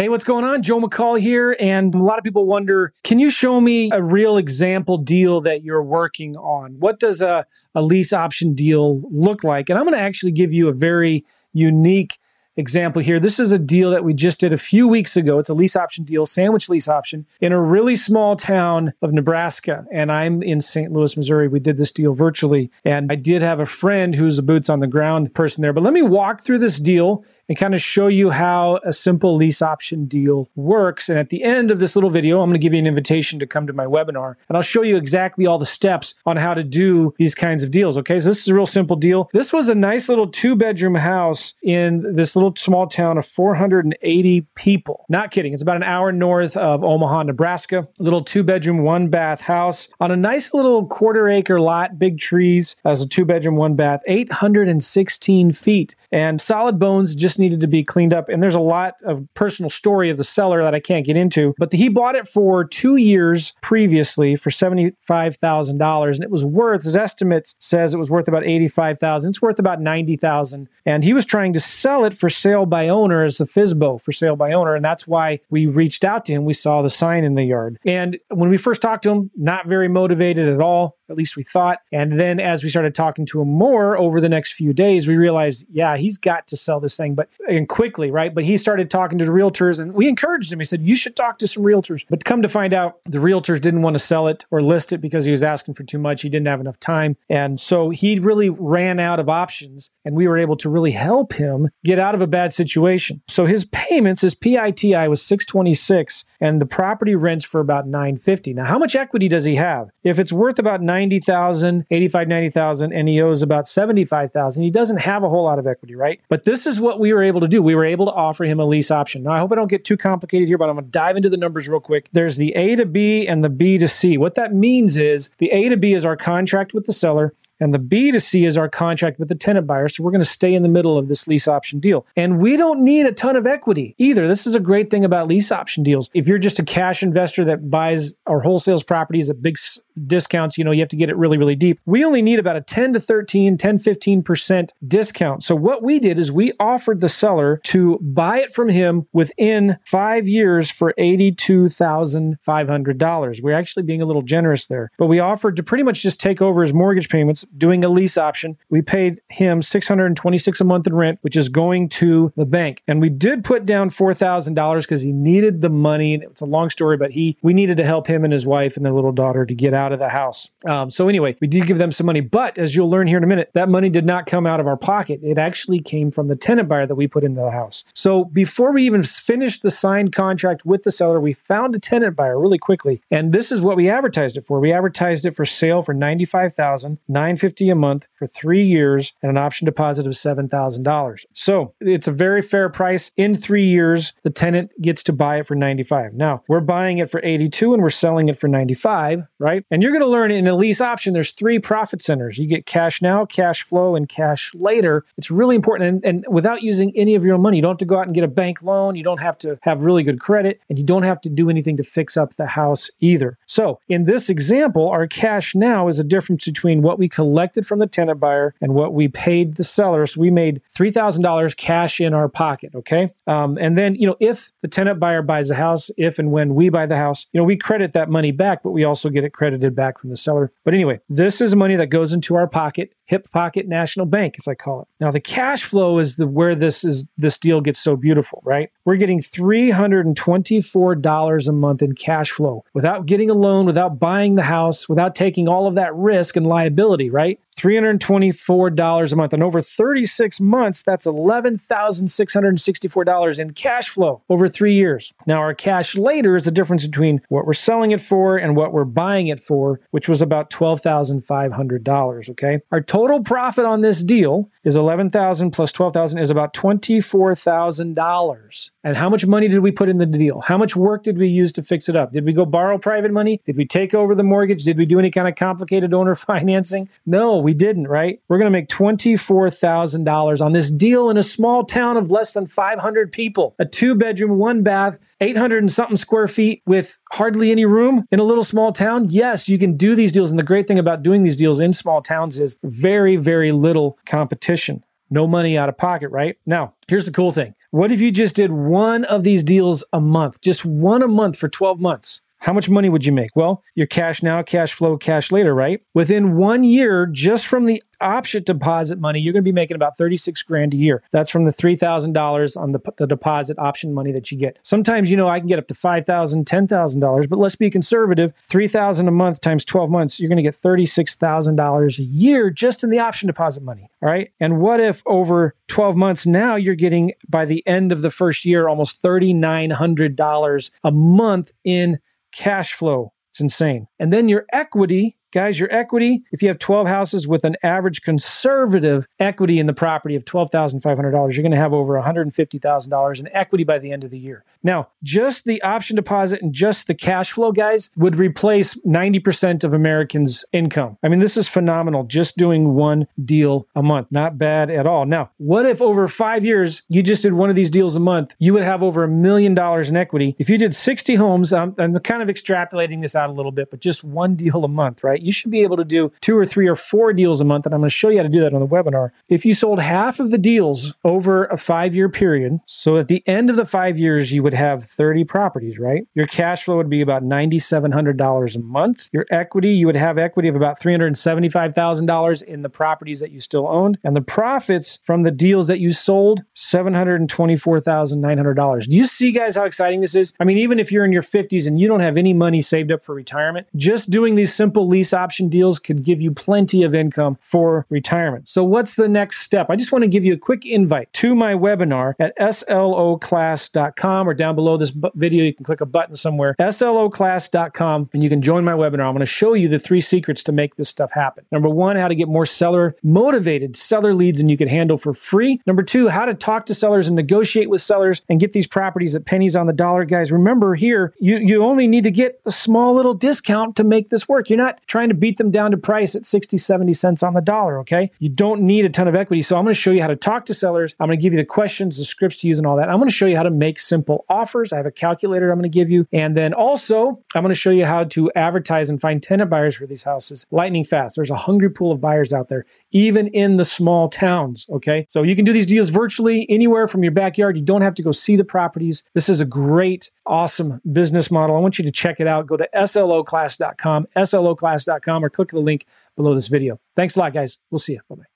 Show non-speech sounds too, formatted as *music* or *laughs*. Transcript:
Hey, what's going on? Joe McCall here. And a lot of people wonder can you show me a real example deal that you're working on? What does a, a lease option deal look like? And I'm going to actually give you a very unique example here. This is a deal that we just did a few weeks ago. It's a lease option deal, sandwich lease option, in a really small town of Nebraska. And I'm in St. Louis, Missouri. We did this deal virtually. And I did have a friend who's a boots on the ground person there. But let me walk through this deal and kind of show you how a simple lease option deal works. And at the end of this little video, I'm going to give you an invitation to come to my webinar and I'll show you exactly all the steps on how to do these kinds of deals. Okay, so this is a real simple deal. This was a nice little two bedroom house in this little small town of 480 people. Not kidding. It's about an hour north of Omaha, Nebraska. A little two bedroom, one bath house on a nice little quarter acre lot, big trees as a two bedroom, one bath, 816 feet. And solid bones just needed to be cleaned up. And there's a lot of personal story of the seller that I can't get into, but he bought it for two years previously for $75,000. And it was worth, his estimate says it was worth about 85,000. It's worth about 90,000. And he was trying to sell it for sale by owner as a FSBO for sale by owner. And that's why we reached out to him. We saw the sign in the yard. And when we first talked to him, not very motivated at all at least we thought. And then as we started talking to him more over the next few days, we realized, yeah, he's got to sell this thing, but and quickly, right? But he started talking to the realtors and we encouraged him. He said, you should talk to some realtors. But come to find out, the realtors didn't want to sell it or list it because he was asking for too much. He didn't have enough time. And so he really ran out of options and we were able to really help him get out of a bad situation. So his payments, his PITI was 626 and the property rents for about 950. Now, how much equity does he have? If it's worth about 90,000, 85, 90,000 and he owes about 75,000, he doesn't have a whole lot of equity, right? But this is what we were able to do. We were able to offer him a lease option. Now, I hope I don't get too complicated here, but I'm going to dive into the numbers real quick. There's the A to B and the B to C. What that means is the A to B is our contract with the seller. And the B to C is our contract with the tenant buyer. So we're going to stay in the middle of this lease option deal. And we don't need a ton of equity either. This is a great thing about lease option deals. If you're just a cash investor that buys or wholesales properties at big discounts, you know, you have to get it really, really deep. We only need about a 10 to 13, 10, 15% discount. So what we did is we offered the seller to buy it from him within five years for $82,500. We're actually being a little generous there, but we offered to pretty much just take over his mortgage payments doing a lease option. We paid him 626 a month in rent, which is going to the bank. And we did put down $4,000 because he needed the money. It's a long story, but he we needed to help him and his wife and their little daughter to get out of the house. Um, so anyway, we did give them some money, but as you'll learn here in a minute, that money did not come out of our pocket. It actually came from the tenant buyer that we put into the house. So before we even finished the signed contract with the seller, we found a tenant buyer really quickly. And this is what we advertised it for. We advertised it for sale for 95000 950 a month for three years and an option deposit of $7,000. So it's a very fair price. In three years, the tenant gets to buy it for 95. Now we're buying it for 82 and we're selling it for 95, right? And you're going to learn in a lease option, there's three profit centers. You get cash now, cash flow, and cash later. It's really important. And, and without using any of your own money, you don't have to go out and get a bank loan. You don't have to have really good credit and you don't have to do anything to fix up the house either. So in this example, our cash now is a difference between what we collected from the tenant buyer and what we paid the seller. So we made $3,000 cash in our pocket. Okay. Um, and then, you know, if the tenant buyer buys the house, if and when we buy the house, you know, we credit that money back, but we also get it credited back from the seller. But anyway, this is money that goes into our pocket, hip pocket national bank, as I call it. Now, the cash flow is the where this is this deal gets so beautiful, right? We're getting $324 a month in cash flow without getting a loan, without buying the house, without taking all of that risk and liability, right? $324 a month. And over 36 months, that's $11,664 in cash flow over three years. Now, our cash later is the difference between what we're selling it for and what we're buying it for, which was about $12,500. Okay. Our total profit on this deal is 11,000 plus 12,000 is about $24,000. And how much money did we put in the deal? How much work did we use to fix it up? Did we go borrow private money? Did we take over the mortgage? Did we do any kind of complicated owner *laughs* financing? No, we didn't, right? We're going to make $24,000 on this deal in a small town of less than 500 people. A two bedroom, one bath, 800 and something square feet with hardly any room in a little small town. Yes, you can do these deals. And the great thing about doing these deals in small towns is very, very very little competition. No money out of pocket, right? Now, here's the cool thing. What if you just did one of these deals a month? Just one a month for 12 months. How much money would you make? Well, your cash now, cash flow, cash later, right? Within one year, just from the option deposit money, you're going to be making about 36 grand a year. That's from the $3,000 on the, the deposit option money that you get. Sometimes, you know, I can get up to $5,000, $10,000, but let's be conservative. 3000 a month times 12 months, you're going to get $36,000 a year just in the option deposit money. All right. And what if over 12 months now you're getting by the end of the first year almost $3,900 a month in cash flow. It's insane. And then your equity Guys, your equity, if you have 12 houses with an average conservative equity in the property of $12,500, you're going to have over $150,000 in equity by the end of the year. Now, just the option deposit and just the cash flow, guys, would replace 90% of Americans' income. I mean, this is phenomenal just doing one deal a month. Not bad at all. Now, what if over five years you just did one of these deals a month? You would have over a million dollars in equity. If you did 60 homes, I'm, I'm kind of extrapolating this out a little bit, but just one *laughs* deal a month, right? Right? You should be able to do two or three or four deals a month. And I'm going to show you how to do that on the webinar. If you sold half of the deals over a five year period, so at the end of the five years, you would have 30 properties, right? Your cash flow would be about $9,700 a month. Your equity, you would have equity of about $375,000 in the properties that you still owned. And the profits from the deals that you sold, $724,900. Do you see, guys, how exciting this is? I mean, even if you're in your 50s and you don't have any money saved up for retirement, just doing these simple lease lease option deals could give you plenty of income for retirement. So, what's the next step? I just want to give you a quick invite to my webinar at sloclass.com or down below this video, you can click a button somewhere, sloclass.com, and you can join my webinar. I'm going to show you the three secrets to make this stuff happen. Number one, how to get more seller motivated seller leads than you can handle for free. Number two, how to talk to sellers and negotiate with sellers and get these properties at pennies on the dollar. Guys, remember here, you, you only need to get a small little discount to make this work. You're not trying trying to beat them down to price at 60, 70 cents on the dollar, okay? You don't need a ton of equity. So I'm going to show you how to talk to sellers. I'm going to give you the questions, the scripts to use, and all that. I'm going to show you how to make simple offers. I have a calculator I'm going to give you. And then also, I'm going to show you how to advertise and find tenant buyers for these houses lightning fast. There's a hungry pool of buyers out there, even in the small towns, okay? So you can do these deals virtually anywhere from your backyard. You don't have to go see the properties. This is a great, awesome business model. I want you to check it out. Go to sloclass.com, sloclass.com or click the link below this video. Thanks a lot, guys. We'll see you. Bye bye.